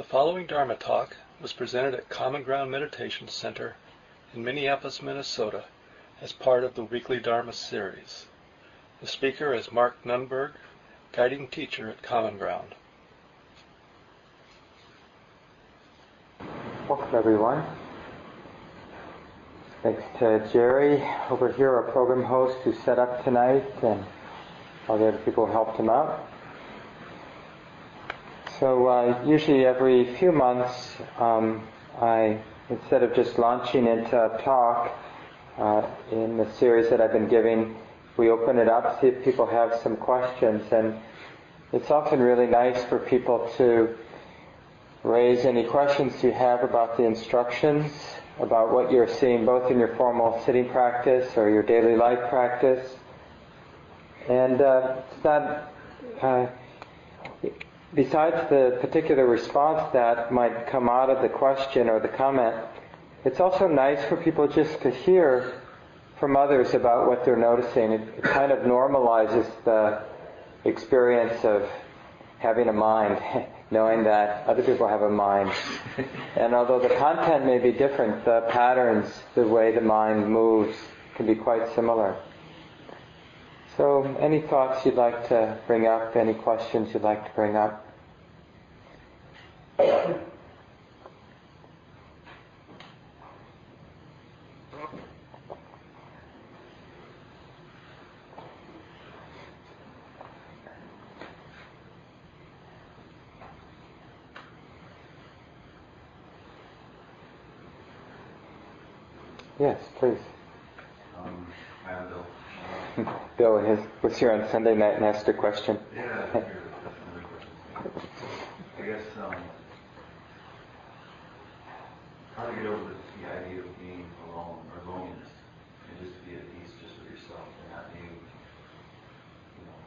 The following Dharma talk was presented at Common Ground Meditation Center in Minneapolis, Minnesota as part of the weekly Dharma series. The speaker is Mark Nunberg, guiding teacher at Common Ground. Welcome everyone. Thanks to Jerry over here, our program host, who set up tonight, and all the other people who helped him out. So uh, usually every few months, um, I instead of just launching into a talk uh, in the series that I've been giving, we open it up, see if people have some questions, and it's often really nice for people to raise any questions you have about the instructions, about what you're seeing both in your formal sitting practice or your daily life practice. And uh, it's not, uh, besides the particular response that might come out of the question or the comment, it's also nice for people just to hear from others about what they're noticing. It, kind of normalizes the experience of having a mind, knowing that other people have a mind. and although the content may be different, the patterns, the way the mind moves, can be quite similar. So, any thoughts you'd like to bring up? Any questions you'd like to bring up? Yes, please. Um, I'm Bill. Bill has, was here on Sunday night and asked a question. Yeah, I question. I guess, um, how to get over the, the idea of being alone or loneliness and just be at peace just with yourself and not being, you know,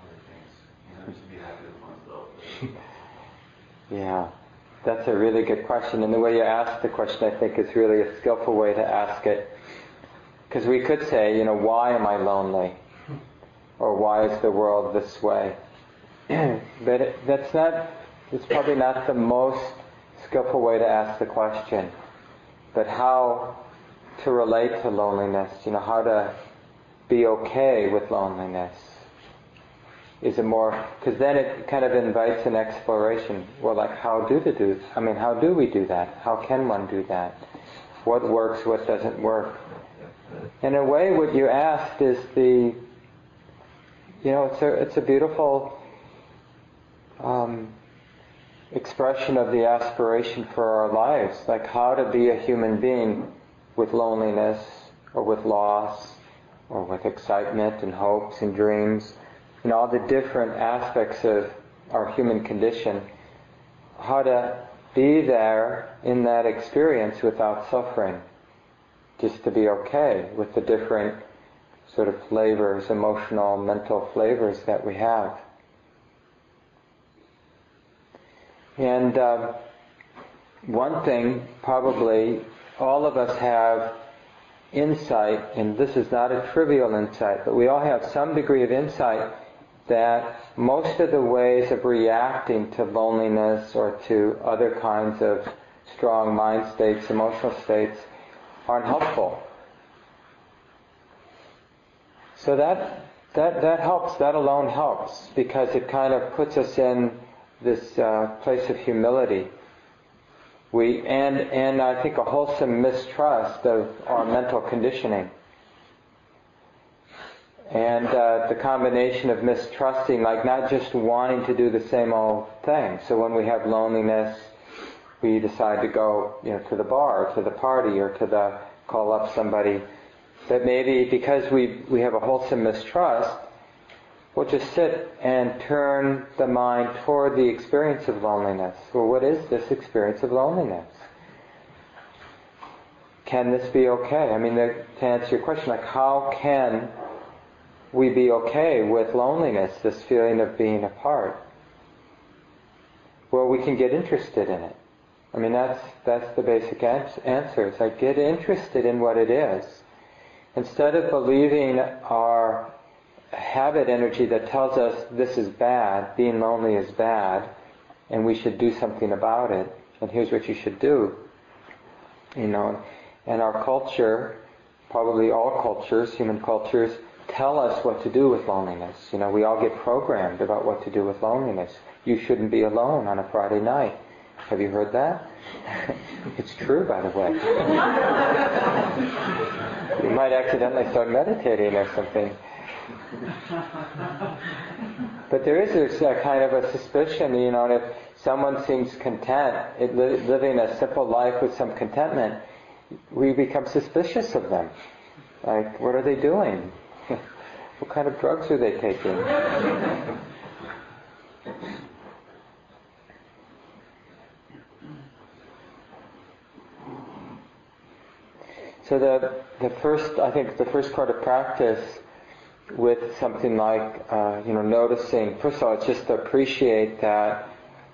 other things. You know, just be happy with oneself. Yeah, that's a really good question. And the way you ask the question, I think, is really a skillful way to ask it. Because we could say, you know, why am I lonely? Or why is the world this way? but that's not, it's probably not the most skillful way to ask the question. But how to relate to loneliness, you know, how to be okay with loneliness is a more, because then it kind of invites an exploration. Well, like how do to do, I mean, how do we do that? How can one do that? What works, what doesn't work? In a way, what you asked is the, you know, it's a, it's a beautiful um, expression of the aspiration for our lives, like how to be a human being with loneliness or with loss or with excitement and hopes and dreams and all the different aspects of our human condition, how to be there in that experience without suffering just to be okay with the different sort of flavors, emotional, mental flavors that we have. And uh, one thing, probably, all of us have insight, and this is not a trivial insight, but we all have some degree of insight that most of the ways of reacting to loneliness or to other kinds of strong mind states, emotional states, aren't helpful. So that that that helps. That alone helps because it kind of puts us in this uh, place of humility. We and and I think a wholesome mistrust of our mental conditioning. And uh, the combination of mistrusting, like not just wanting to do the same old thing. So when we have loneliness, we decide to go, you know, to the bar, to the party, or to the call up somebody. That maybe because we we have a wholesome mistrust, we'll just sit and turn the mind toward the experience of loneliness. Well, what is this experience of loneliness? Can this be okay? I mean, the, to answer your question, like how can we be okay with loneliness, this feeling of being apart? Well, we can get interested in it. I mean, that's, that's the basic answer. It's like get interested in what it is. Instead of believing our habit energy that tells us this is bad, being lonely is bad, and we should do something about it. And here's what you should do. You know, and our culture, probably all cultures, human cultures, tell us what to do with loneliness. You know, we all get programmed about what to do with loneliness. You shouldn't be alone on a Friday night. Have you heard that? it's true, by the way. you might accidentally start meditating or something. But there is this uh, kind of a suspicion, you know, if someone seems content, it, li- living a simple life with some contentment, we become suspicious of them. Like, what are they doing? what kind of drugs are they taking? So the the first, I think, the first part of practice with something like, uh, you know, noticing. First of all, it's just to appreciate that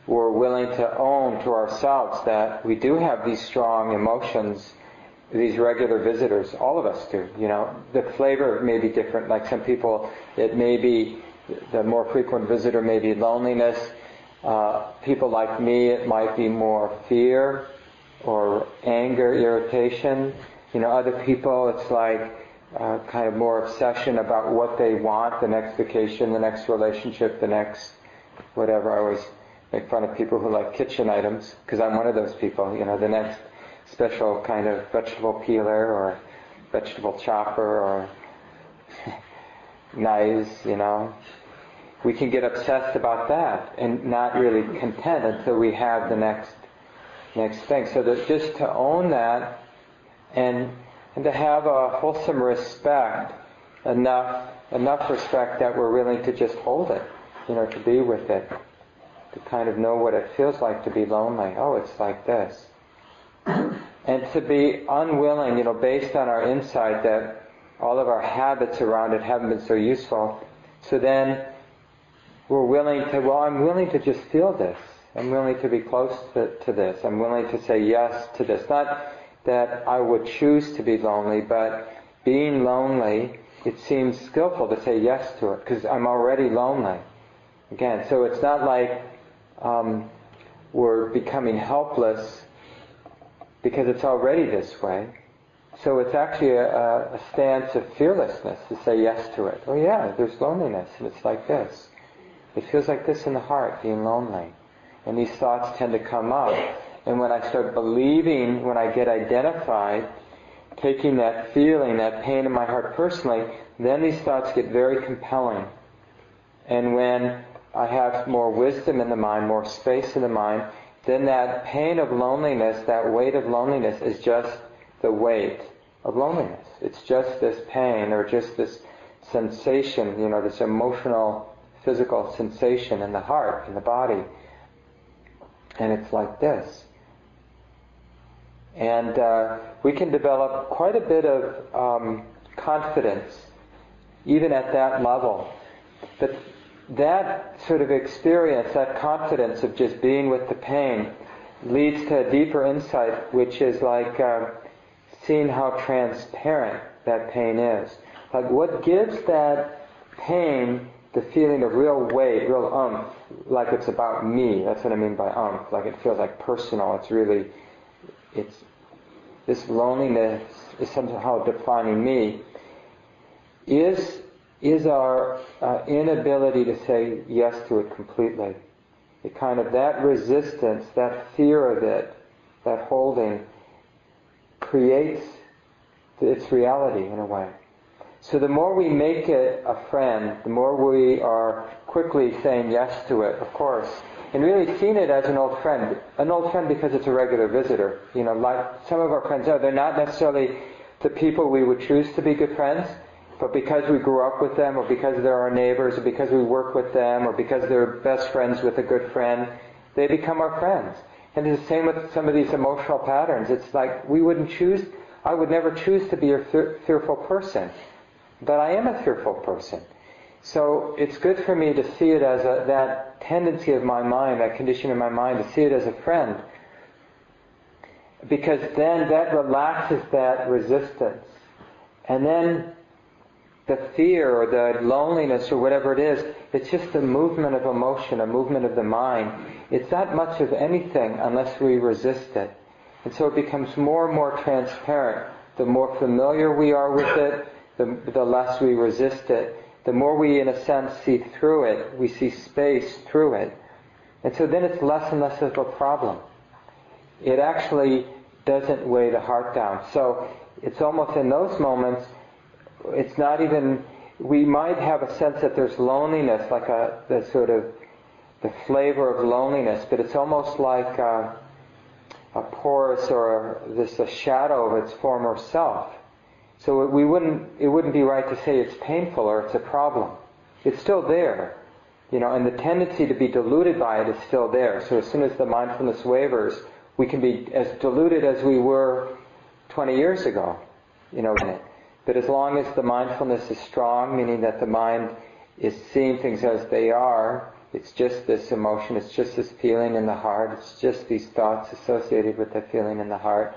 we're willing to own to ourselves that we do have these strong emotions, these regular visitors. All of us do. You know, the flavor may be different. Like some people, it may be the more frequent visitor may be loneliness. Uh, people like me, it might be more fear or anger, irritation. You know, other people, it's like uh, kind of more obsession about what they want, the next vacation, the next relationship, the next whatever. I always make fun of people who like kitchen items because I'm one of those people. You know, the next special kind of vegetable peeler or vegetable chopper or knives. You know, we can get obsessed about that and not really content until we have the next next thing. So that just to own that and and to have a wholesome respect, enough enough respect that we're willing to just hold it, you know, to be with it, to kind of know what it feels like to be lonely. Oh, it's like this. and to be unwilling, you know, based on our insight that all of our habits around it haven't been so useful. So then we're willing to, well, I'm willing to just feel this. I'm willing to be close to, to this. I'm willing to say yes to this. Not that I would choose to be lonely, but being lonely, it seems skillful to say yes to it because I'm already lonely. Again, so it's not like um, we're becoming helpless because it's already this way. So it's actually a, a, stance of fearlessness to say yes to it. Oh yeah, there's loneliness, and it's like this. It feels like this in the heart, being lonely. And these thoughts tend to come up. And when I start believing, when I get identified, taking that feeling, that pain in my heart personally, then these thoughts get very compelling. And when I have more wisdom in the mind, more space in the mind, then that pain of loneliness, that weight of loneliness is just the weight of loneliness. It's just this pain or just this sensation, you know, this emotional, physical sensation in the heart, in the body. And it's like this. And uh, we can develop quite a bit of um, confidence, even at that level. But that sort of experience, that confidence of just being with the pain, leads to a deeper insight, which is like uh, seeing how transparent that pain is. Like what gives that pain the feeling of real weight, real umph, like it's about me. That's what I mean by umph. Like it feels like personal. It's really it's this loneliness is somehow defining me is is our uh, inability to say yes to it completely. The kind of that resistance, that fear of it, that holding, creates its reality in a way. So the more we make it a friend, the more we are quickly saying yes to it, of course, and really seen it as an old friend. An old friend because it's a regular visitor. You know, like some of our friends are. They're not necessarily the people we would choose to be good friends, but because we grew up with them, or because they're our neighbors, or because we work with them, or because they're best friends with a good friend, they become our friends. And it's the same with some of these emotional patterns. It's like we wouldn't choose, I would never choose to be a fearful person, but I am a fearful person. So it's good for me to see it as a, that tendency of my mind, that condition in my mind, to see it as a friend. Because then that relaxes that resistance. And then the fear or the loneliness or whatever it is, it's just a movement of emotion, a movement of the mind. It's not much of anything unless we resist it. And so it becomes more and more transparent. The more familiar we are with it, the, the less we resist it. The more we, in a sense, see through it, we see space through it. And so then it's less and less of a problem. It actually doesn't weigh the heart down. So it's almost in those moments, it's not even, we might have a sense that there's loneliness, like a, the sort of, the flavor of loneliness, but it's almost like a, a porous or a, this a shadow of its former self. So we wouldn't, it wouldn't be right to say it's painful or it's a problem. It's still there, you know, and the tendency to be deluded by it is still there. So as soon as the mindfulness wavers, we can be as deluded as we were 20 years ago, you know. But as long as the mindfulness is strong, meaning that the mind is seeing things as they are, it's just this emotion, it's just this feeling in the heart, it's just these thoughts associated with the feeling in the heart,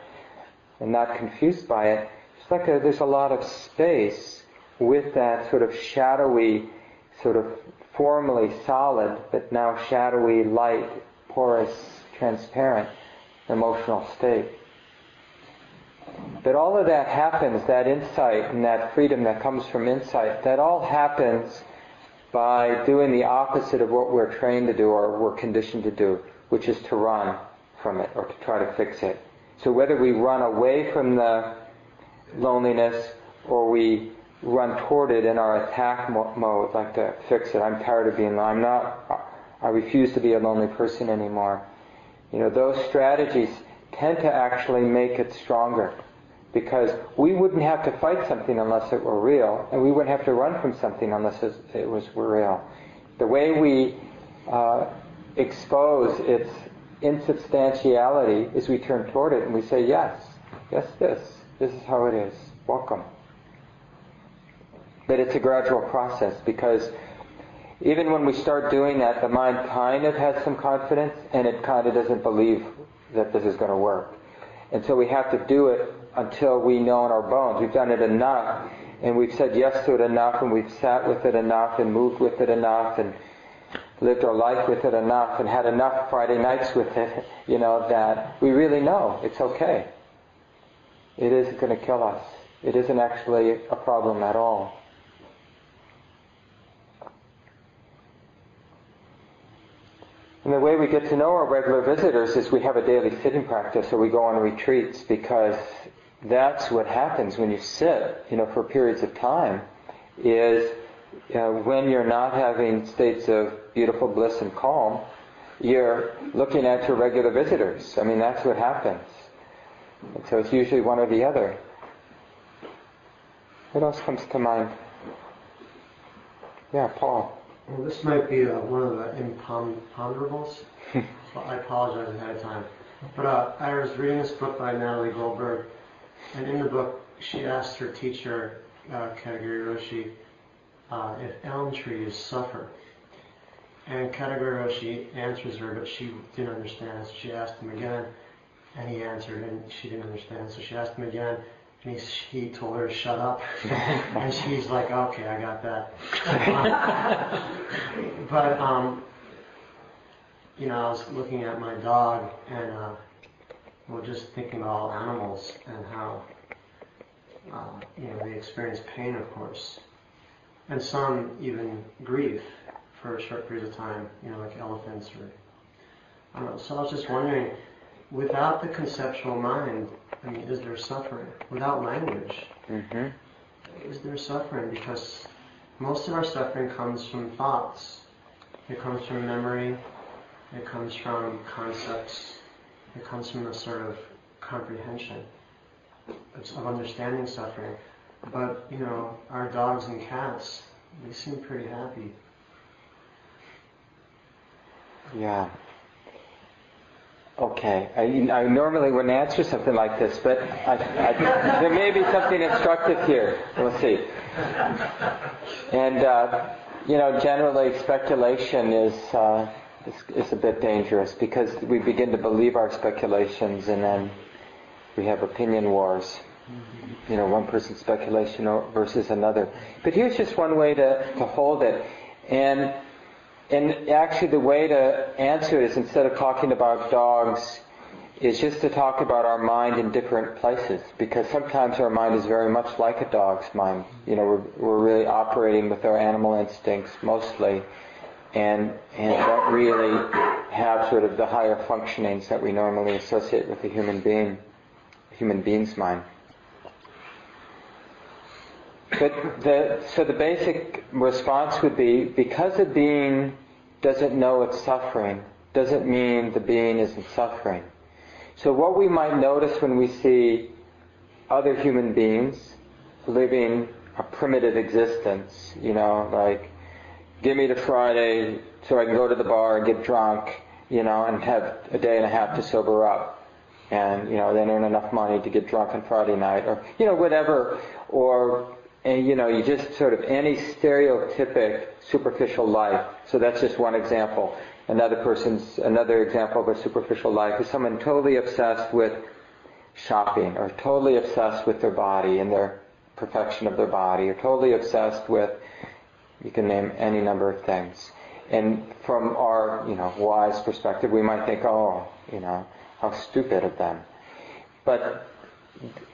and not confused by it. It's like a, there's a lot of space with that sort of shadowy, sort of formally solid, but now shadowy, light, porous, transparent emotional state. But all of that happens, that insight and that freedom that comes from insight, that all happens by doing the opposite of what we're trained to do or we're conditioned to do, which is to run from it or to try to fix it. So whether we run away from the loneliness or we run toward it in our attack mode, like to fix it. I'm tired of being I'm not, I refuse to be a lonely person anymore. You know, those strategies tend to actually make it stronger because we wouldn't have to fight something unless it were real, and we wouldn't have to run from something unless it was real. The way we uh, expose its insubstantiality is we turn toward it and we say, yes, yes, this, this is how it is. Welcome. But it's a gradual process because even when we start doing that, the mind kind of has some confidence and it kind of doesn't believe that this is going to work. And so we have to do it until we know in our bones. We've done it enough and we've said yes to it enough and we've sat with it enough and moved with it enough and lived our life with it enough and had enough Friday nights with it, you know, that we really know it's okay. It isn't going to kill us. It isn't actually a problem at all. And the way we get to know our regular visitors is we have a daily sitting practice or we go on retreats because that's what happens when you sit, you know, for periods of time is when you're not having states of beautiful bliss and calm, you're looking at your regular visitors. I mean, that's what happens. And so it's usually one or the other. What else comes to mind? Yeah, Paul. Well, this might be uh, one of the imponderables. so I apologize ahead of time. But uh, I was reading this book by Natalie Goldberg, and in the book, she asked her teacher, uh, Katagiri Roshi, uh, if elm trees suffer. And Katagiri Roshi answers her, but she didn't understand. So she asked him again, and he answered, and she didn't understand. So she asked him again, and he, he told her to shut up. and she's like, okay, I got that. but, um, you know, I was looking at my dog and, uh, well, just thinking about all animals and how, uh, you know, they experience pain, of course. And some even grief for a short periods of time, you know, like elephants or, I don't know. So I was just wondering, without the conceptual mind, I mean, is there suffering? Without language, mm-hmm. is there suffering? Because most of our suffering comes from thoughts. It comes from memory. It comes from concepts. It comes from a sort of comprehension of understanding suffering. But, you know, our dogs and cats, they seem pretty happy. Yeah. Okay, I, I, normally wouldn't answer something like this, but I, I, there may be something instructive here. We'll see. And uh, you know, generally speculation is, uh, is, is a bit dangerous because we begin to believe our speculations, and then we have opinion wars. You know, one person's speculation versus another. But here's just one way to, to hold it, and and actually the way to answer it is instead of talking about dogs, is just to talk about our mind in different places because sometimes our mind is very much like a dog's mind. You know, we're, we're really operating with our animal instincts mostly and, and don't really have sort of the higher functionings that we normally associate with a human being, human being's mind. But the, so the basic response would be because a being doesn't know it's suffering, doesn't mean the being isn't suffering. So what we might notice when we see other human beings living a primitive existence, you know, like give me the Friday so I can go to the bar and get drunk, you know, and have a day and a half to sober up. And, you know, then earn enough money to get drunk on Friday night or, you know, whatever. Or and you know, you just sort of any stereotypic superficial life. So that's just one example. Another person's, another example of a superficial life is someone totally obsessed with shopping or totally obsessed with their body and their perfection of their body or totally obsessed with, you can name any number of things. And from our, you know, wise perspective, we might think, oh, you know, how stupid of them. But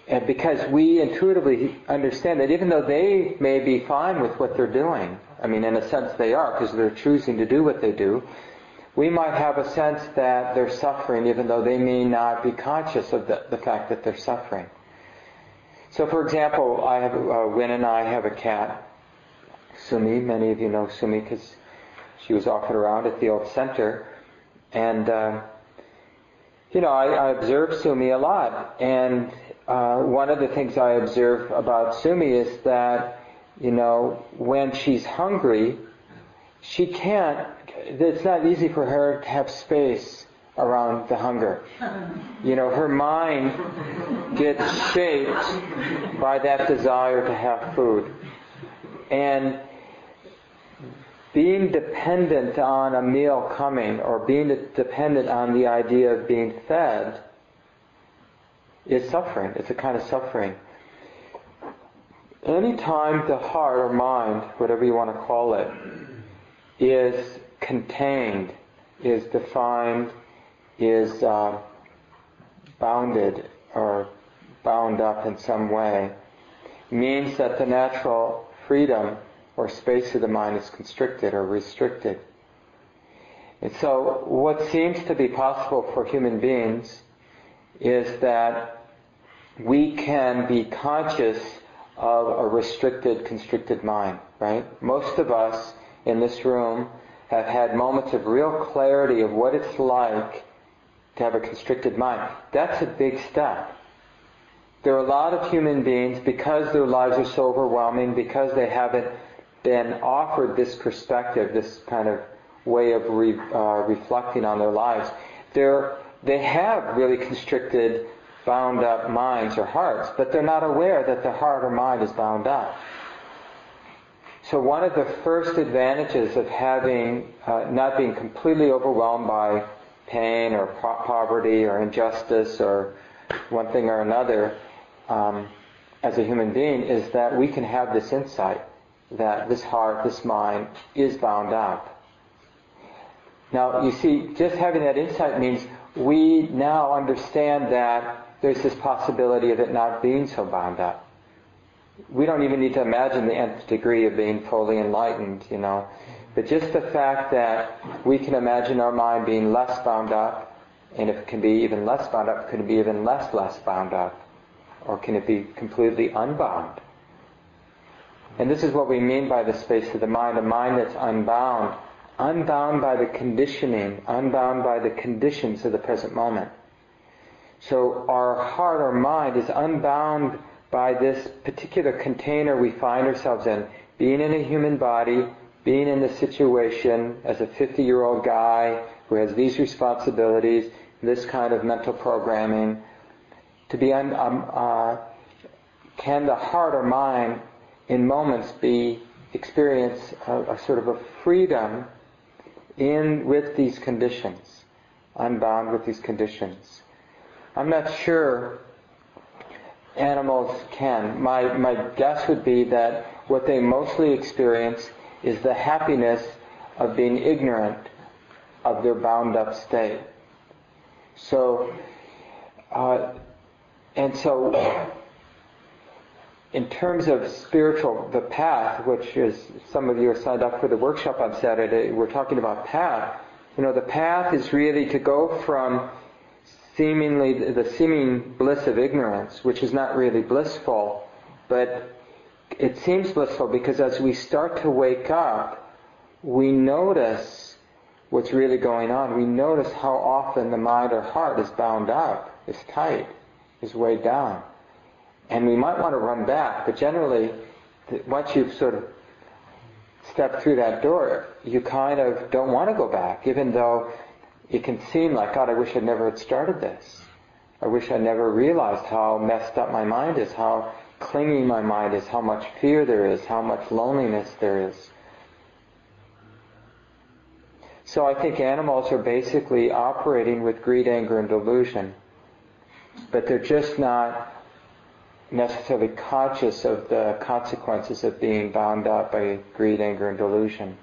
and because we intuitively understand that even though they may be fine with what they're doing, I mean, in a sense they are because they're choosing to do what they do, we might have a sense that they're suffering even though they may not be conscious of the, the fact that they're suffering. So, for example, I have, uh, Win and I have a cat, Sumi. Many of you know Sumi because she was often around at the old center. And, uh, you know, I, I observe Sumi a lot. And uh, one of the things I observe about Sumi is that, you know, when she's hungry, she can't, it's not easy for her to have space around the hunger. You know, her mind gets shaped by that desire to have food. And being dependent on a meal coming or being dependent on the idea of being fed is suffering. It's a kind of suffering. Anytime the heart or mind, whatever you want to call it, is contained, is defined, is uh, bounded or bound up in some way, means that the natural freedom or space of the mind is constricted or restricted. And so what seems to be possible for human beings is that we can be conscious of a restricted, constricted mind, right? Most of us in this room have had moments of real clarity of what it's like to have a constricted mind. That's a big step. There are a lot of human beings, because their lives are so overwhelming, because they haven't been offered this perspective, this kind of way of re, uh, reflecting on their lives, they're they have really constricted, bound up minds or hearts, but they're not aware that the heart or mind is bound up. So one of the first advantages of having, uh, not being completely overwhelmed by pain or po- poverty or injustice or one thing or another um, as a human being is that we can have this insight that this heart, this mind is bound up. Now, you see, just having that insight means we now understand that there's this possibility of it not being so bound up. We don't even need to imagine the nth degree of being fully enlightened, you know. But just the fact that we can imagine our mind being less bound up, and if it can be even less bound up, could it be even less less bound up? Or can it be completely unbound? And this is what we mean by the space of the mind, a mind that's unbound unbound by the conditioning, unbound by the conditions of the present moment. So our heart or mind is unbound by this particular container we find ourselves in, being in a human body, being in this situation as a 50 year old guy who has these responsibilities, this kind of mental programming, to be un, um, uh, can the heart or mind in moments be experience a, a sort of a freedom in with these conditions, unbound with these conditions. I'm not sure animals can. My, my guess would be that what they mostly experience is the happiness of being ignorant of their bound up state. So, uh, and so, in terms of spiritual, the path, which is some of you are signed up for the workshop on Saturday, we're talking about path. You know, the path is really to go from seemingly the seeming bliss of ignorance, which is not really blissful, but it seems blissful because as we start to wake up, we notice what's really going on. We notice how often the mind or heart is bound up, is tight, is weighed down. And we might want to run back, but generally, once you've sort of stepped through that door, you kind of don't want to go back, even though it can seem like, God, I wish I'd never had started this. I wish I never realized how messed up my mind is, how clinging my mind is, how much fear there is, how much loneliness there is. So I think animals are basically operating with greed, anger, and delusion. But they're just not necessarily conscious of the consequences of being bound up by greed, anger, and delusion.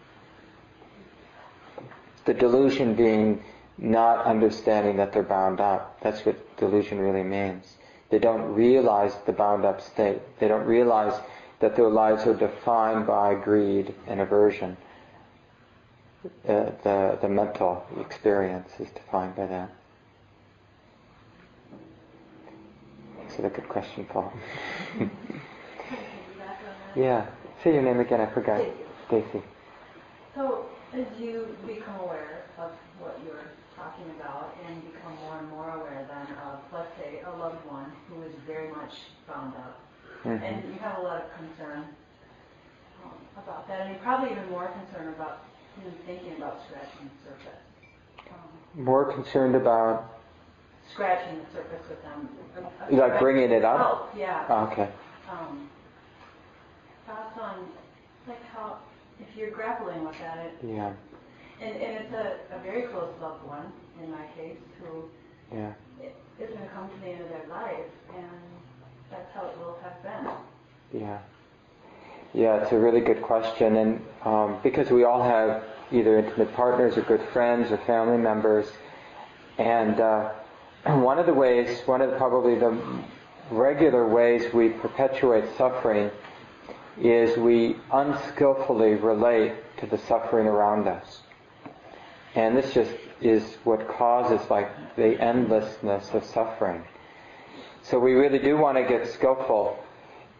The delusion being not understanding that they're bound up. That's what delusion really means. They don't realize the bound up state. They don't realize that their lives are defined by greed and aversion. Uh, the, the mental experience is defined by that. That's a good question, Paul. yeah. Say your name again. I forgot. Stacy. So, as you become aware of what you're talking about and become more and more aware then of, let's say, a loved one who is very much bound up, mm-hmm. and you have a lot of concern um, about that, and you're probably even more concerned about even thinking about scratching the surface. Um, more concerned about scratching the surface with them. You like bringing it up? Help, yeah. Oh, okay. Um, thoughts on like how if you're grappling with that, it, yeah. And, and it's a, a very close loved one, in my case, who yeah. is going to come to the end of their life, and that's how it will have been. Yeah. Yeah, it's a really good question, and um, because we all have either intimate partners or good friends or family members, and uh, one of the ways, one of the, probably the regular ways we perpetuate suffering is we unskillfully relate to the suffering around us. And this just is what causes like the endlessness of suffering. So we really do want to get skillful.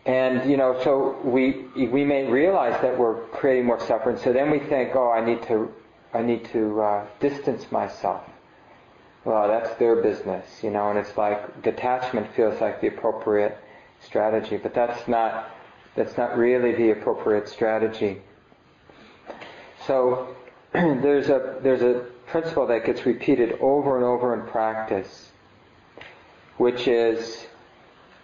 And, you know, so we, we may realize that we're creating more suffering. So then we think, oh, I need to, I need to uh, distance myself. Well, that's their business, you know, and it's like detachment feels like the appropriate strategy, but that's not, that's not really the appropriate strategy. So there's a there's a principle that gets repeated over and over in practice, which is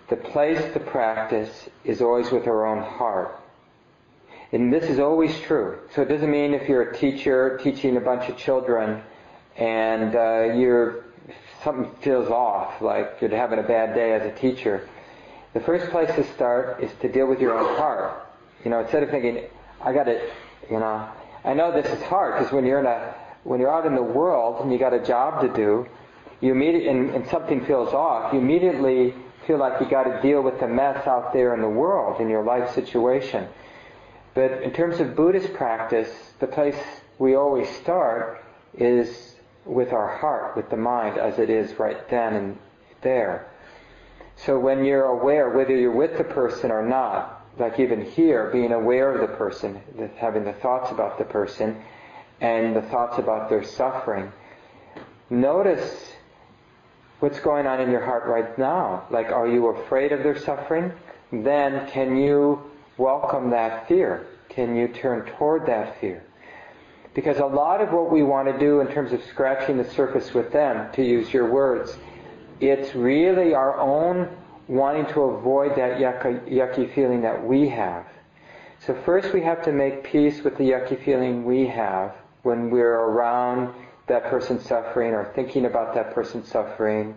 the place to practice is always with our own heart. And this is always true. So it doesn't mean if you're a teacher teaching a bunch of children and uh, you're something feels off, like you're having a bad day as a teacher. The first place to start is to deal with your own heart. You know, instead of thinking, I got to, you know, I know this is hard because when you're in a when you're out in the world and you got a job to do, you immediately and, and something feels off, you immediately feel like you got to deal with the mess out there in the world in your life situation. But in terms of Buddhist practice, the place we always start is with our heart, with the mind as it is right then and there. So when you're aware, whether you're with the person or not, like even here, being aware of the person, having the thoughts about the person, and the thoughts about their suffering. Notice what's going on in your heart right now. Like, are you afraid of their suffering? Then can you welcome that fear? Can you turn toward that fear? Because a lot of what we want to do in terms of scratching the surface with them, to use your words, it's really our own wanting to avoid that yucky, yucky feeling that we have. So first we have to make peace with the yucky feeling we have when we're around that person suffering or thinking about that person suffering.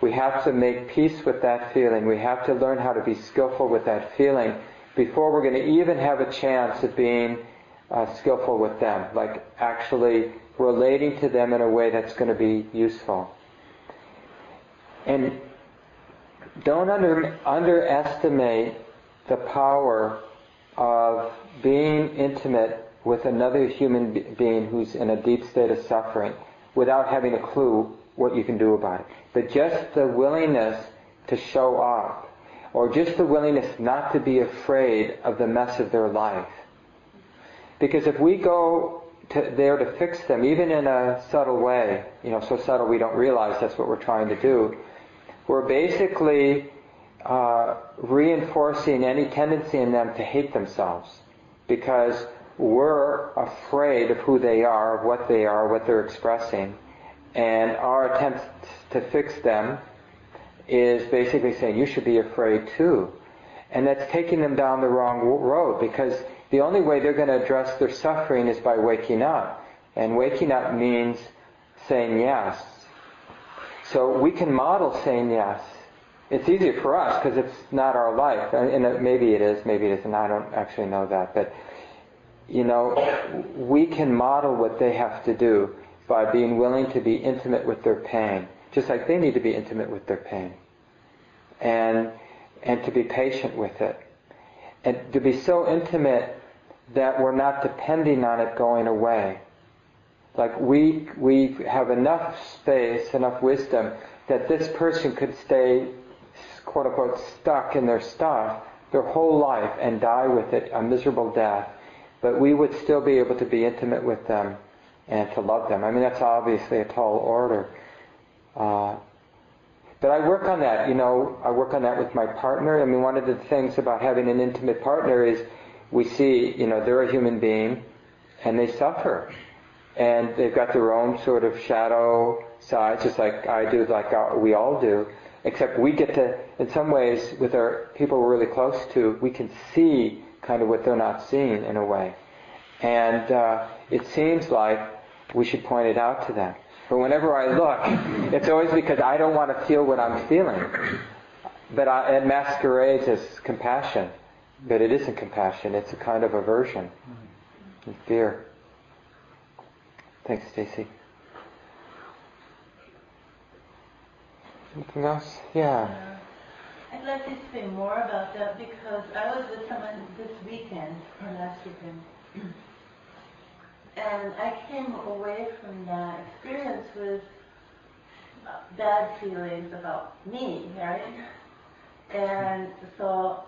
We have to make peace with that feeling. We have to learn how to be skillful with that feeling before we're going to even have a chance of being uh, skillful with them, like actually relating to them in a way that's going to be useful. And don't under, underestimate the power of being intimate with another human being who's in a deep state of suffering without having a clue what you can do about it. But just the willingness to show up, or just the willingness not to be afraid of the mess of their life. Because if we go to, there to fix them, even in a subtle way, you know, so subtle we don't realize that's what we're trying to do, we're basically uh, reinforcing any tendency in them to hate themselves. Because we're afraid of who they are, what they are, what they're expressing. And our attempt to fix them is basically saying, you should be afraid too. And that's taking them down the wrong road because the only way they're going to address their suffering is by waking up. And waking up means saying yes. So we can model saying yes. It's easier for us because it's not our life. And maybe it is, maybe it isn't. I don't actually know that. But, you know, we can model what they have to do by being willing to be intimate with their pain just like they need to be intimate with their pain. And, and to be patient with it. And to be so intimate that we're not depending on it going away. Like we, we have enough space, enough wisdom that this person could stay, quote unquote, stuck in their stuff their whole life and die with it a miserable death. But we would still be able to be intimate with them and to love them. I mean, that's obviously a tall order. Uh, but I work on that, you know, I work on that with my partner. I mean, one of the things about having an intimate partner is we see, you know, they're a human being and they suffer. And they've got their own sort of shadow sides, just like I do, like we all do. Except we get to, in some ways, with our people we're really close to, we can see kind of what they're not seeing in a way. And uh, it seems like we should point it out to them. But whenever I look, it's always because I don't want to feel what I'm feeling. But I, it masquerades as compassion. But it isn't compassion. It's a kind of aversion and fear. Thanks, Stacy. Anything else? Yeah. I'd like to say more about that because I was with someone this weekend or last weekend. And I came away from that experience with bad feelings about me, right? And so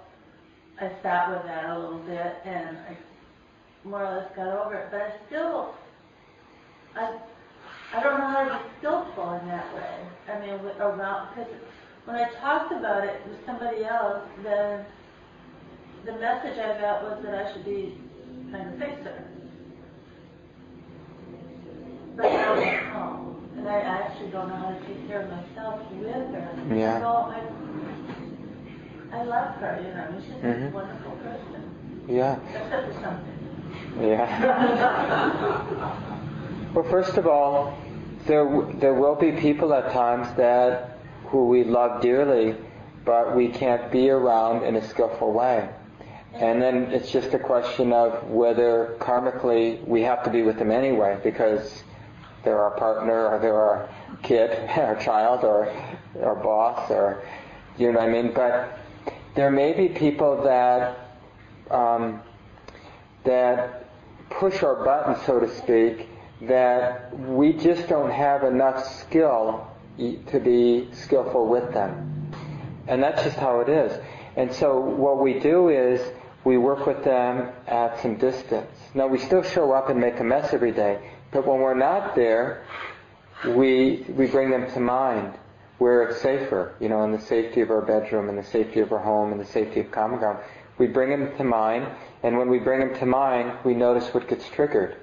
I sat with that a little bit and I more or less got over it. But I still, I, I don't know how to be skillful in that way. I mean, around, because when I talked about it with somebody else, then the message I got was that I should be kind of fixer. Now home, and I actually don't know how to take care of myself with her. Yeah. So I, I love her, you know. She's mm-hmm. a wonderful person. Yeah. Except for something. Yeah. well, first of all, there there will be people at times that who we love dearly, but we can't be around in a skillful way. And then it's just a question of whether karmically we have to be with them anyway, because they're our partner or they're our kid, our child, or our boss, or you know what I mean. But there may be people that um, that push our buttons, so to speak, that we just don't have enough skill to be skillful with them, and that's just how it is. And so what we do is we work with them at some distance. Now we still show up and make a mess every day, but when we're not there, we, we bring them to mind where it's safer, you know, in the safety of our bedroom, in the safety of our home, in the safety of common ground. We bring them to mind, and when we bring them to mind, we notice what gets triggered.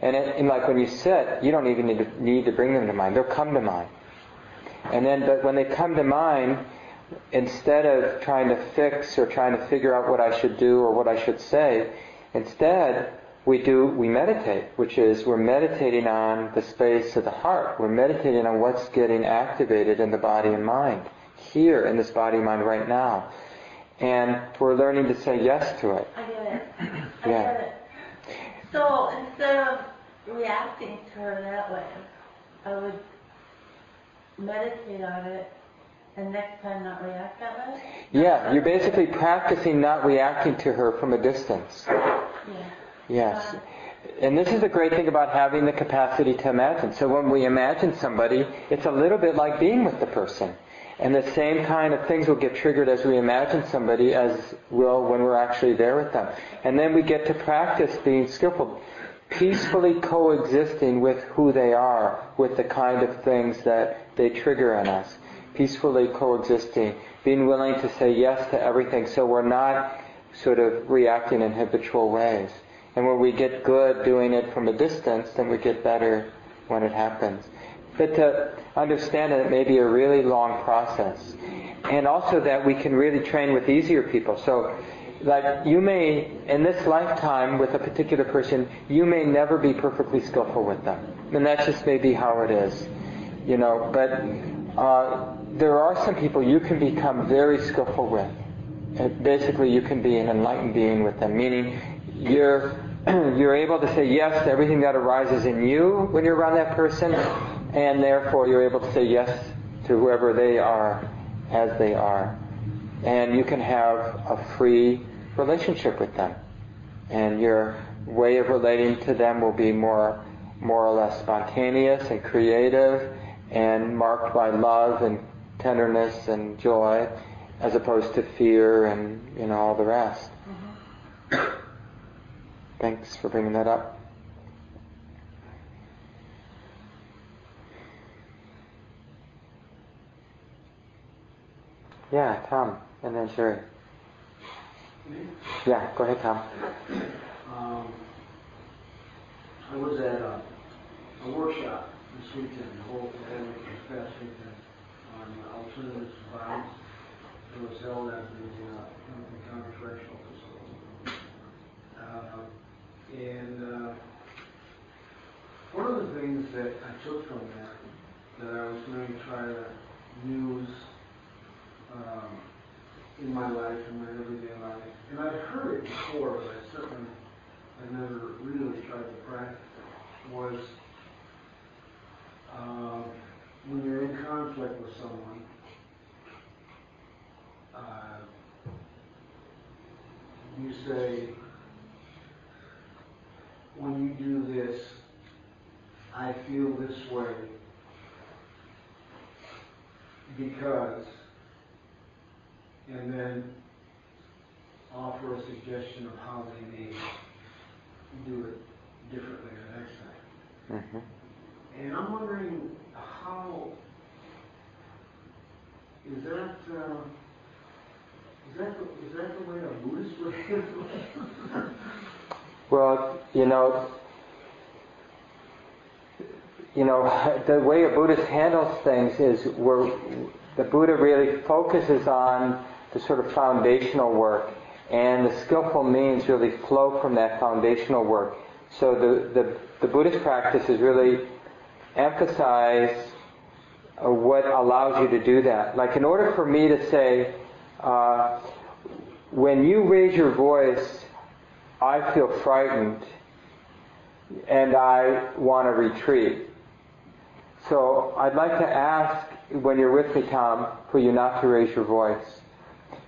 And, it, and like when you sit, you don't even need to, need to bring them to mind. They'll come to mind. And then, but when they come to mind, instead of trying to fix or trying to figure out what I should do or what I should say, instead, we do, we meditate, which is we're meditating on the space of the heart. We're meditating on what's getting activated in the body and mind, here in this body and mind right now. And we're learning to say yes to it. I get it. I yeah. get it. So instead of reacting to her that way, I would meditate on it and next time not react that way? Yeah, you're basically practicing not reacting to her from a distance. Yeah. Yes. Um, and this is the great thing about having the capacity to imagine. So when we imagine somebody, it's a little bit like being with the person. And the same kind of things will get triggered as we imagine somebody as will when we're actually there with them. And then we get to practice being skillful, peacefully coexisting with who they are, with the kind of things that they trigger in us. Peacefully coexisting, being willing to say yes to everything so we're not sort of reacting in habitual ways. And when we get good doing it from a distance, then we get better when it happens. But to understand that it may be a really long process. And also that we can really train with easier people. So, like, you may, in this lifetime with a particular person, you may never be perfectly skillful with them. And that just may be how it is. You know, but uh, there are some people you can become very skillful with. Basically, you can be an enlightened being with them, meaning you're you're able to say yes to everything that arises in you when you're around that person, and therefore you're able to say yes to whoever they are as they are. And you can have a free relationship with them. And your way of relating to them will be more, more or less spontaneous and creative and marked by love and tenderness and joy as opposed to fear and, you know, all the rest. Mm-hmm. Thanks for bringing that up. Yeah, Tom, and then Sherry. Yeah, go ahead, Tom. Um, I was at a, a workshop this weekend, the whole pandemic this past weekend, on alternatives to violence. It was held at the, uh, Hamilton County Facility. Uh, and, uh, one of the things that I took from that, that I was going to try to use, um, in my life, in my everyday life, and I've heard it before, but I certainly, I never really tried to practice it, was, um, when you're in conflict with someone, uh, you say, when you do this, I feel this way because, and then offer a suggestion of how they may do it differently the next time. hmm And I'm wondering how, is that, uh, is that, the- is that the way a Buddhist would handle it? Well, you know, you know, the way a Buddhist handles things is where the Buddha really focuses on the sort of foundational work, and the skillful means really flow from that foundational work. So the, the, the Buddhist practice is really emphasize uh, what allows you to do that. Like in order for me to say, uh, when you raise your voice, I feel frightened and I want to retreat. So I'd like to ask, when you're with me, Tom, for you not to raise your voice.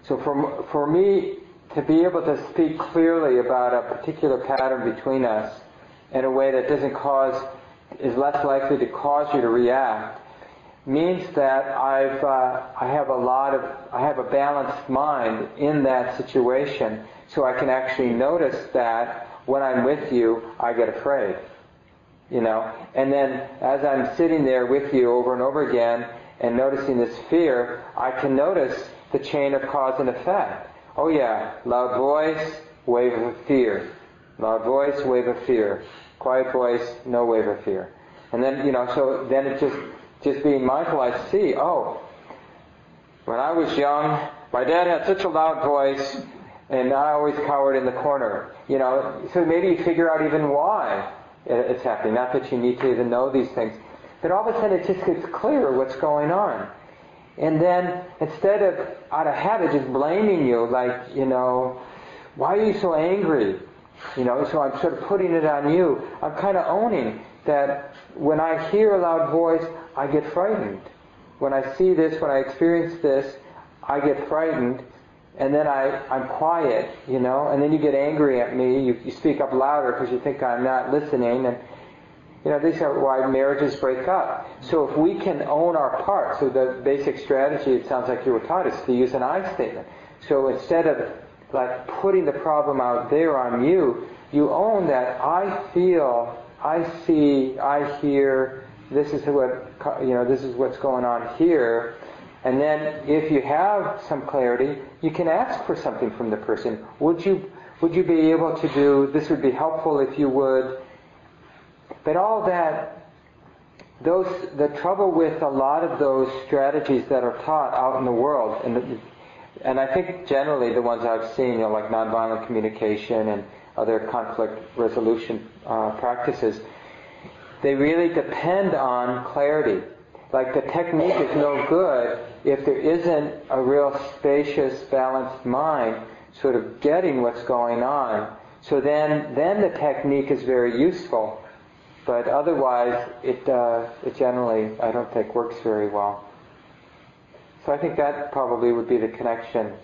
So for, for me to be able to speak clearly about a particular pattern between us in a way that doesn't cause, is less likely to cause you to react, means that I've, uh, I have a lot of, I have a balanced mind in that situation so I can actually notice that when I'm with you, I get afraid. You know, and then as I'm sitting there with you over and over again and noticing this fear, I can notice the chain of cause and effect. Oh yeah, loud voice, wave of fear. Loud voice, wave of fear. Quiet voice, no wave of fear. And then, you know, so then it just, just being mindful, I see, oh, when I was young, my dad had such a loud voice, and I always cowered in the corner. You know, so maybe you figure out even why it's happening. Not that you need to even know these things. But all of a sudden it just gets clear what's going on. And then instead of out of habit just blaming you, like, you know, why are you so angry? You know, so I'm sort of putting it on you. I'm kind of owning that when I hear a loud voice, I get frightened. When I see this, when I experience this, I get frightened, and then I, I'm quiet, you know, and then you get angry at me. You, you speak up louder because you think I'm not listening, and you know, these are why marriages break up. So if we can own our part, so the basic strategy, it sounds like you were taught, is to use an I statement. So instead of like putting the problem out there on you, you own that I feel, I see, I hear, this is what, you know, this is what's going on here. And then if you have some clarity, you can ask for something from the person. Would you, would you be able to do, this would be helpful if you would, but all that, those, the trouble with a lot of those strategies that are taught out in the world, and, the, and I think generally the ones I've seen, you know, like nonviolent communication and other conflict resolution uh, practices, they really depend on clarity. Like the technique is no good if there isn't a real spacious, balanced mind sort of getting what's going on. So then, then the technique is very useful. But otherwise, it, uh, it generally, I don't think, works very well. So I think that probably would be the connection.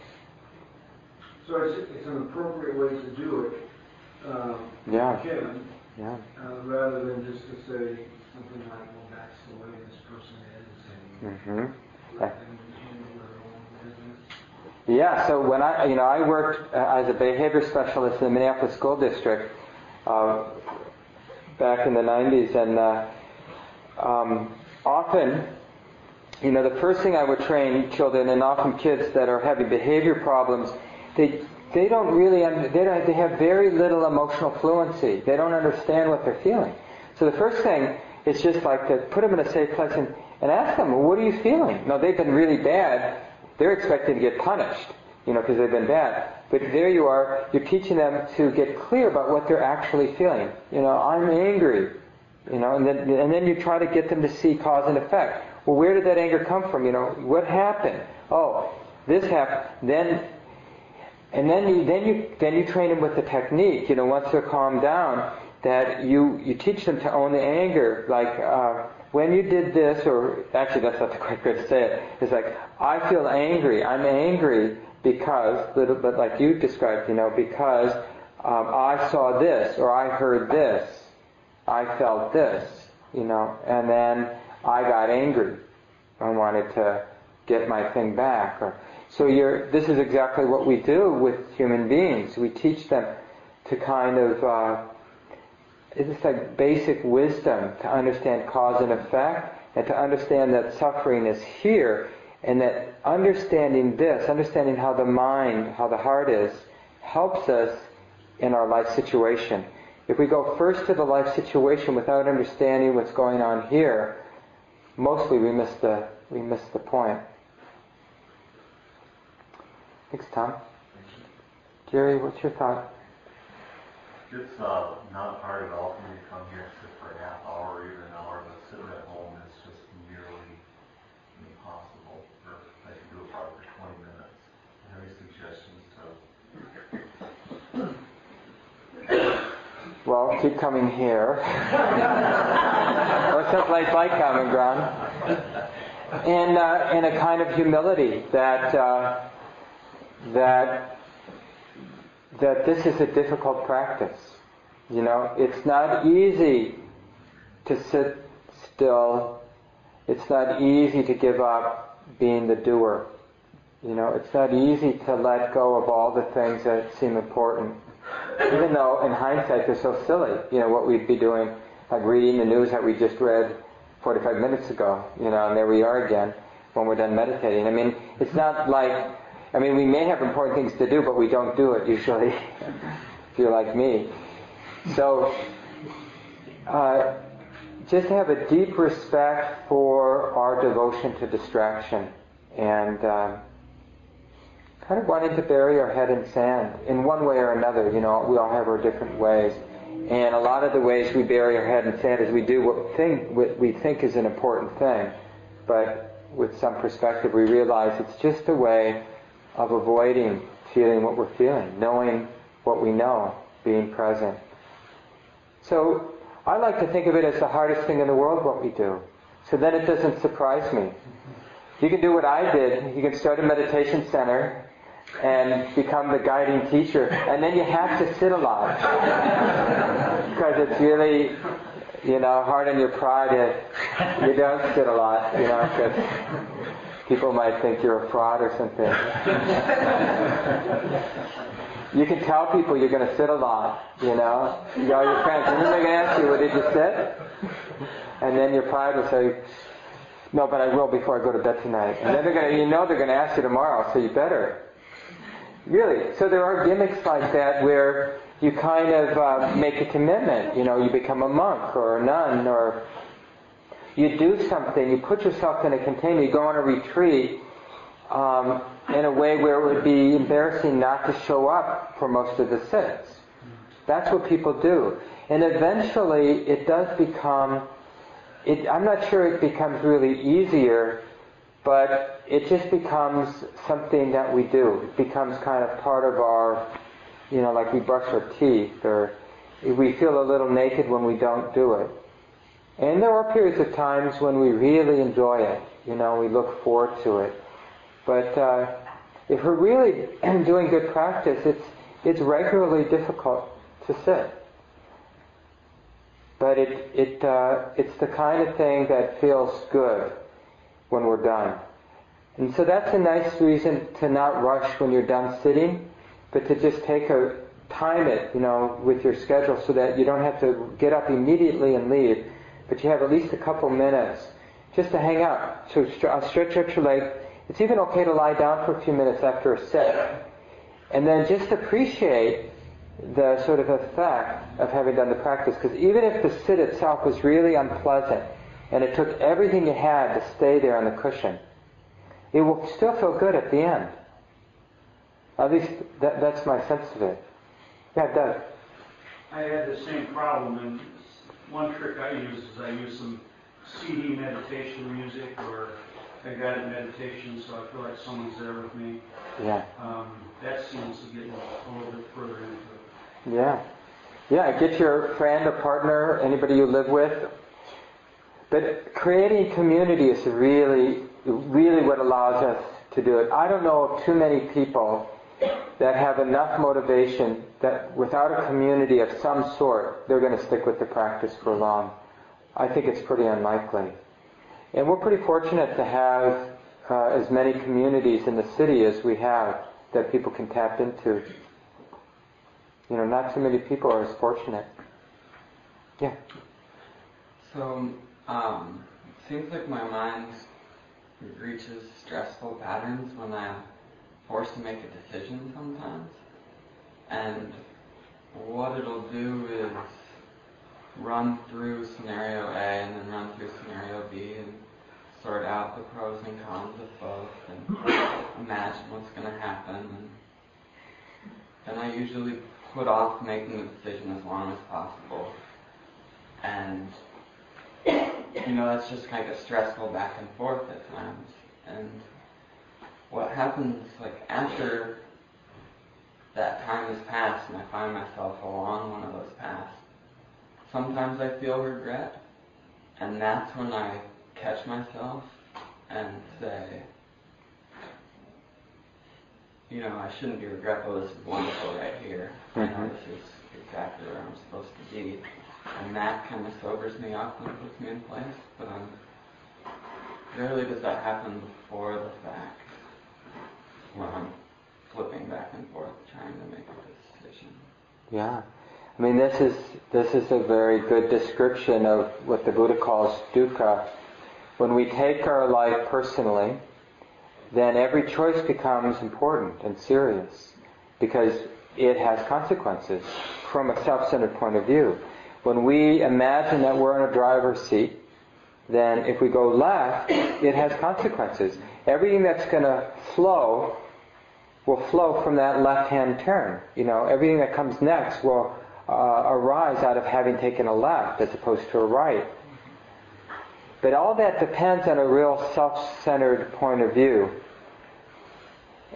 So it's, it's an appropriate way to do it, um, Yeah. Kevin, Yeah. uh, rather than just to say something like, well, that's the way this person is, and hmm let them handle their own business. Yeah, so when I, you know, I worked uh, as a behavior specialist in the Minneapolis School District uh, back in the 90s, and uh, um, often, you know, the first thing I would train children, and often kids that are having behavior problems, they they don't really, they, don't, they have very little emotional fluency. They don't understand what they're feeling. So the first thing is just like to put them in a safe place and, and ask them, well, what are you feeling? No, they've been really bad. They're expecting to get punished, you know, because they've been bad. But there you are, you're teaching them to get clear about what they're actually feeling. You know, I'm angry. You know, and then and then you try to get them to see cause and effect. Well, where did that anger come from? You know, what happened? Oh, this happened. Then and then you then you then you train them with the technique. You know, once they're calmed down, that you you teach them to own the anger. Like uh, when you did this, or actually that's not the correct way to say it. It's like I feel angry. I'm angry because little bit like you described. You know, because um, I saw this or I heard this, I felt this. You know, and then I got angry. I wanted to get my thing back or so this is exactly what we do with human beings. We teach them to kind of, uh, it's like basic wisdom to understand cause and effect and to understand that suffering is here and that understanding this, understanding how the mind, how the heart is, helps us in our life situation. If we go first to the life situation without understanding what's going on here, mostly we miss the, we miss the point. Thanks, Tom. Jerry, what's your thought? It's uh, not hard at all for me to come here and sit for a half hour or even an hour, but sitting at home is just nearly impossible. Or I can do it probably for 20 minutes. Any suggestions to Well, keep coming here. or someplace like Common Ground. And uh, in a kind of humility that uh, that that this is a difficult practice. You know, it's not easy to sit still. It's not easy to give up being the doer. You know, it's not easy to let go of all the things that seem important. Even though in hindsight they're so silly. You know, what we'd be doing, like reading the news that we just read 45 minutes ago, you know, and there we are again when we're done meditating. I mean, it's not like I mean, we may have important things to do, but we don't do it usually, if you're like me. So, uh, just have a deep respect for our devotion to distraction and um, kind of wanting to bury our head in sand in one way or another. You know, we all have our different ways. And a lot of the ways we bury our head in sand is we do what, what we think is an important thing. But with some perspective, we realize it's just a way of avoiding feeling what we're feeling, knowing what we know. being present. So I like to think of it as the hardest thing in the world what we do. So then it doesn't surprise me. You can do what I did. You can start a meditation center and become the guiding teacher, and then you have to sit a lot because it's really, you know, hard on your pride if you don't sit a lot, you know, because people might think you're a fraud or something. you can tell people you're going to sit a lot, you know. You all your friends, and then they're going to ask you, well, did you sit? And then your pride will say, no, but I will before I go to bed tonight. And then they're going to, you know they're going to ask you tomorrow, so you better. Really. So there are gimmicks like that where you kind of uh, make a commitment. You know, you become a monk or a nun or you do something, you put yourself in a container, you go on a retreat um, in a way where it would be embarrassing not to show up for most of the sits. That's what people do. And eventually it does become, it, I'm not sure it becomes really easier, but it just becomes something that we do. It becomes kind of part of our, you know, like we brush our teeth or we feel a little naked when we don't do it. And there are periods of times when we really enjoy it. You know, we look forward to it. But uh, if we're really doing good practice, it's it's regularly difficult to sit. But it it uh, it's the kind of thing that feels good when we're done. And so that's a nice reason to not rush when you're done sitting, but to just take a time it, you know, with your schedule so that you don't have to get up immediately and leave but you have at least a couple minutes just to hang out. So stretch out your leg. It's even okay to lie down for a few minutes after a sit. And then just appreciate the sort of effect of having done the practice. Because even if the sit itself was really unpleasant, and it took everything you had to stay there on the cushion, it will still feel good at the end. At least that, that's my sense of it. Yeah, Doug. I had the same problem, one trick I use is I use some CD meditation music or I got a guided meditation so I feel like someone's there with me. Yeah. Um, that seems to get a little bit further into it. Yeah. Yeah, get your friend, a partner, anybody you live with. But creating community is really, really what allows us to do it. I don't know of too many people that have enough motivation that without a community of some sort, they're going to stick with the practice for long. I think it's pretty unlikely. And we're pretty fortunate to have uh, as many communities in the city as we have that people can tap into. You know, not too many people are as fortunate. Yeah. So, um, it seems like my mind reaches stressful patterns when I'm forced to make a decision sometimes. And what it'll do is run through scenario A and then run through scenario B and sort out the pros and cons of both and imagine what's going to happen. And then I usually put off making the decision as long as possible. And, you know, that's just kind of stressful back and forth at times. And what happens, like, after that time has passed and I find myself along one of those paths, sometimes I feel regret, and that's when I catch myself and say, you know, I shouldn't be regretful. This is wonderful right here. Mm-hmm. This is exactly where I'm supposed to be. And that kind of sobers me up and puts me in place. But I'm, rarely does that happen before the fact when I'm flipping back and forth trying to make a decision. Yeah. I mean, this is this is a very good description of what the Buddha calls dukkha. When we take our life personally, then every choice becomes important and serious because it has consequences from a self-centered point of view. When we imagine that we're in a driver's seat, then if we go left, it has consequences. Everything that's going to flow will flow from that left-hand turn. You know, everything that comes next will uh, arise out of having taken a left as opposed to a right. But all that depends on a real self-centered point of view.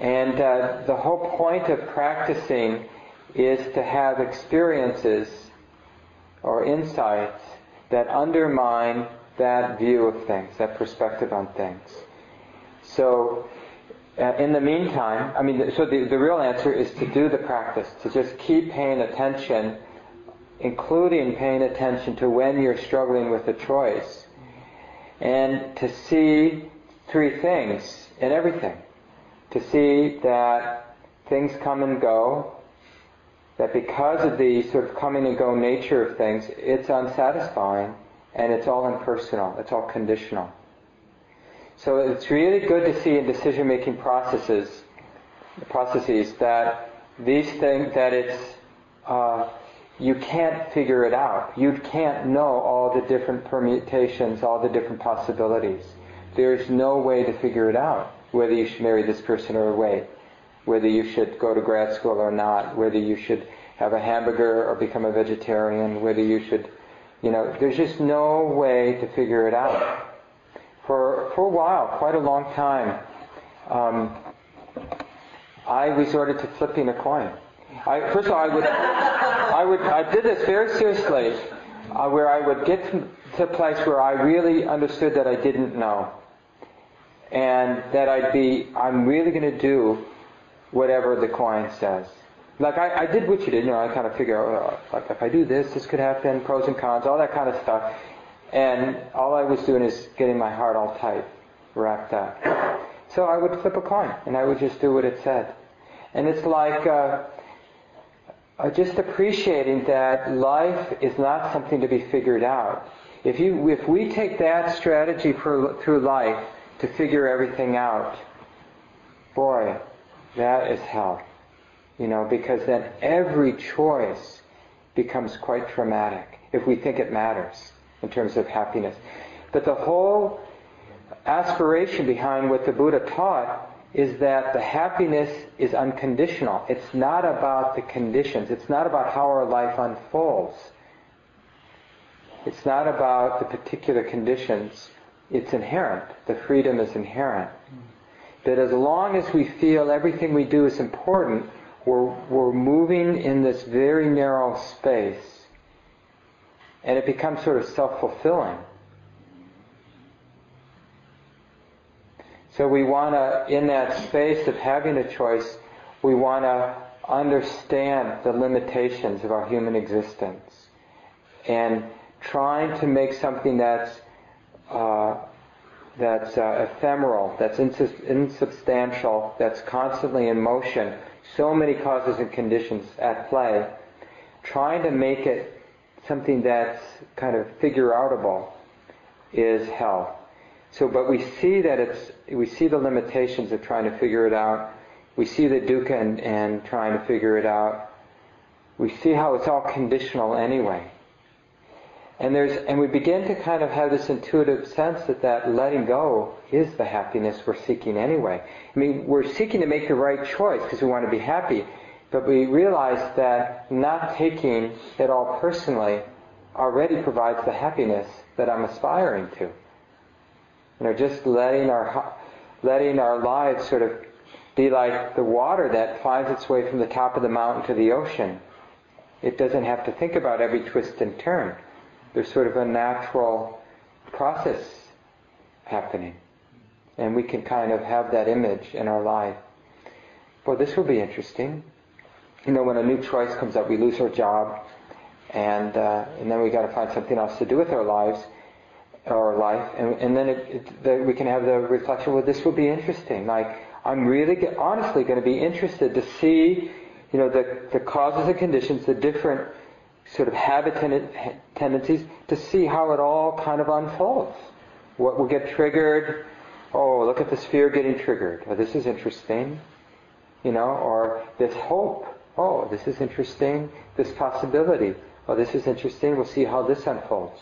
And uh, the whole point of practicing is to have experiences or insights that undermine that view of things, that perspective on things. So, uh, in the meantime, I mean, so the, the real answer is to do the practice, to just keep paying attention, including paying attention to when you're struggling with a choice, and to see three things in everything. To see that things come and go, that because of the sort of coming and go nature of things, it's unsatisfying and it's all impersonal, it's all conditional. So it's really good to see in decision making processes processes that these things that it's uh, you can't figure it out. You can't know all the different permutations, all the different possibilities. There's no way to figure it out whether you should marry this person or wait, whether you should go to grad school or not, whether you should have a hamburger or become a vegetarian, whether you should, you know, there's just no way to figure it out. For, for a while, quite a long time, um, I resorted to flipping a coin. I, first of all, I would, I would, I did this very seriously, uh, where I would get to, to a place where I really understood that I didn't know, and that I'd be, I'm really going to do whatever the coin says. Like I, I did what you did, you know, I kind of figure out, uh, like if I do this, this could happen, pros and cons, all that kind of stuff. And all I was doing is getting my heart all tight, wrapped up. So I would flip a coin, and I would just do what it said. And it's like uh, uh, just appreciating that life is not something to be figured out. If you, if we take that strategy for, through life to figure everything out, boy, that is hell. You know, because then every choice becomes quite traumatic if we think it matters in terms of happiness. But the whole aspiration behind what the Buddha taught is that the happiness is unconditional. It's not about the conditions. It's not about how our life unfolds. It's not about the particular conditions. It's inherent. The freedom is inherent. That as long as we feel everything we do is important, we're, we're moving in this very narrow space. And it becomes sort of self-fulfilling. So we want to, in that space of having a choice, we want to understand the limitations of our human existence and trying to make something that's uh, that's uh, ephemeral, that's insubstantial, that's constantly in motion, so many causes and conditions at play, trying to make it something that's kind of figure outable is hell. So, but we see that it's, we see the limitations of trying to figure it out. We see the dukkha and, and trying to figure it out. We see how it's all conditional anyway. And there's, and we begin to kind of have this intuitive sense that that letting go is the happiness we're seeking anyway. I mean, we're seeking to make the right choice because we want to be happy, but we realize that not taking it all personally already provides the happiness that I'm aspiring to. You know, just letting our, letting our lives sort of be like the water that finds its way from the top of the mountain to the ocean. It doesn't have to think about every twist and turn there's sort of a natural process happening. And we can kind of have that image in our life. Well, this will be interesting. You know, when a new choice comes up, we lose our job, and uh, and then we got to find something else to do with our lives, our life, and, and then it, it, the, we can have the reflection. Well, this will be interesting. Like I'm really, get, honestly, going to be interested to see, you know, the the causes and conditions, the different sort of habit tendencies to see how it all kind of unfolds. What will get triggered? Oh, look at this fear getting triggered. Oh, this is interesting. You know, or this hope. Oh, this is interesting. This possibility. Oh, this is interesting. We'll see how this unfolds.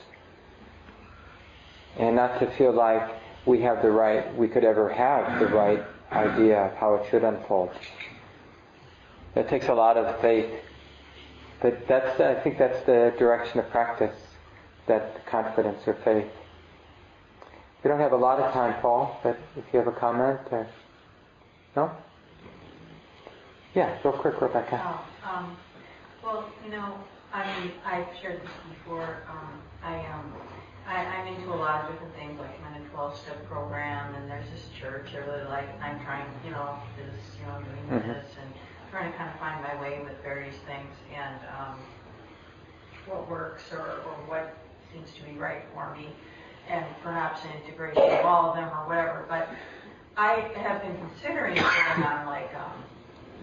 And not to feel like we have the right, we could ever have the right idea of how it should unfold. That takes a lot of faith but that's, I think that's the direction of practice, that confidence or faith. We don't have a lot of time, Paul, but if you have a comment or... No? Yeah, real quick, Rebecca. Oh, um, Well, you know, I mean, I've shared this before. Um, I um, I, I'm into a lot of different things, like I'm in a 12-step program, and there's this church I really like. I'm trying, you know, this, you know, doing Mhm. this, and trying to kind of find my way with various things, and um, what works or, or what seems to be right for me, and perhaps an integration of all of them or whatever. But I have been considering going on like, um,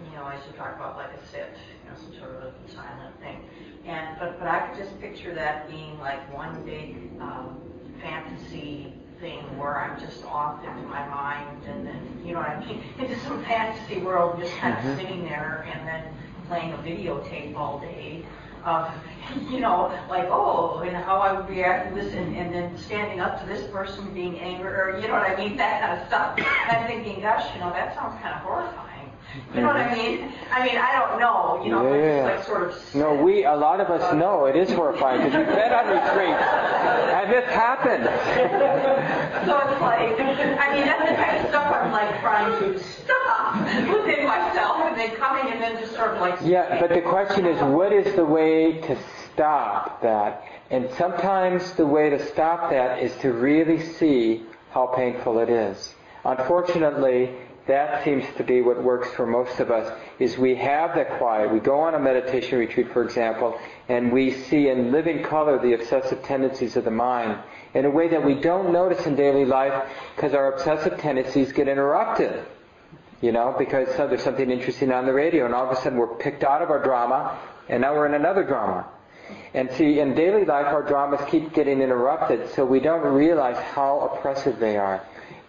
you know, I should talk about like a sit, you know, some sort of a silent thing. And but but I could just picture that being like one big um, fantasy thing where I'm just off into my mind and then you know what I mean into some fantasy world, just kind of Mhm. sitting there and then playing a videotape all day of you know like oh and how I would react to this and, and then standing up to this person being angry or you know what I mean that kind of stuff. And I'm thinking, gosh, you know that sounds kind of horrifying. You know what I mean? I mean I don't know. You know, Yeah. just like sort of No, we, a lot of us know it is horrifying because we've been on retreats and this happened. So it's like, I mean, that's the kind of stuff I'm like trying to stop within myself and then coming and then just sort of like. Yeah, but the question is, what is the way to stop that? And sometimes the way to stop that is to really see how painful it is. Unfortunately, that seems to be what works for most of us, is we have the quiet. We go on a meditation retreat, for example, and we see in living color the obsessive tendencies of the mind in a way that we don't notice in daily life because our obsessive tendencies get interrupted you know, because so there's something interesting on the radio, and all of a sudden we're picked out of our drama, and now we're in another drama. And see, in daily life, our dramas keep getting interrupted, so we don't realize how oppressive they are.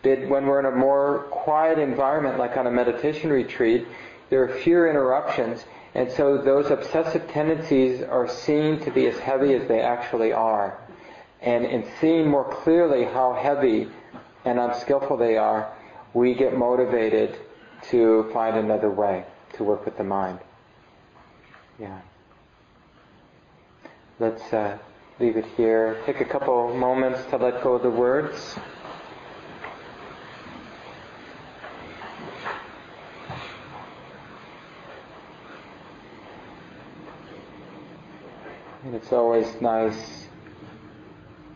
When we're in a more quiet environment, like on a meditation retreat, there are fewer interruptions, and so those obsessive tendencies are seen to be as heavy as they actually are. And in seeing more clearly how heavy and unskillful they are, we get motivated to find another way to work with the mind. Yeah. Let's uh, leave it here. Take a couple moments to let go of the words. And it's always nice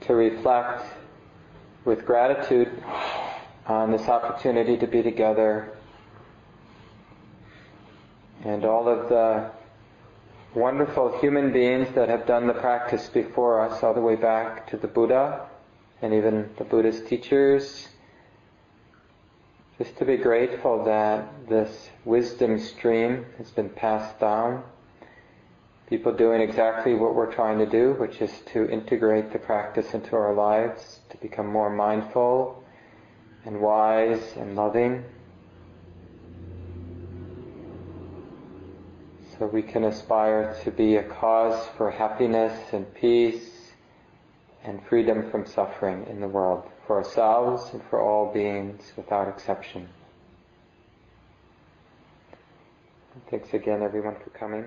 to reflect with gratitude on this opportunity to be together and all of the wonderful human beings that have done the practice before us, all the way back to the Buddha and even the Buddha's teachers. Just to be grateful that this wisdom stream has been passed down. People doing exactly what we're trying to do, which is to integrate the practice into our lives, to become more mindful and wise and loving. So we can aspire to be a cause for happiness and peace and freedom from suffering in the world, for ourselves and for all beings without exception. Thanks again, everyone, for coming.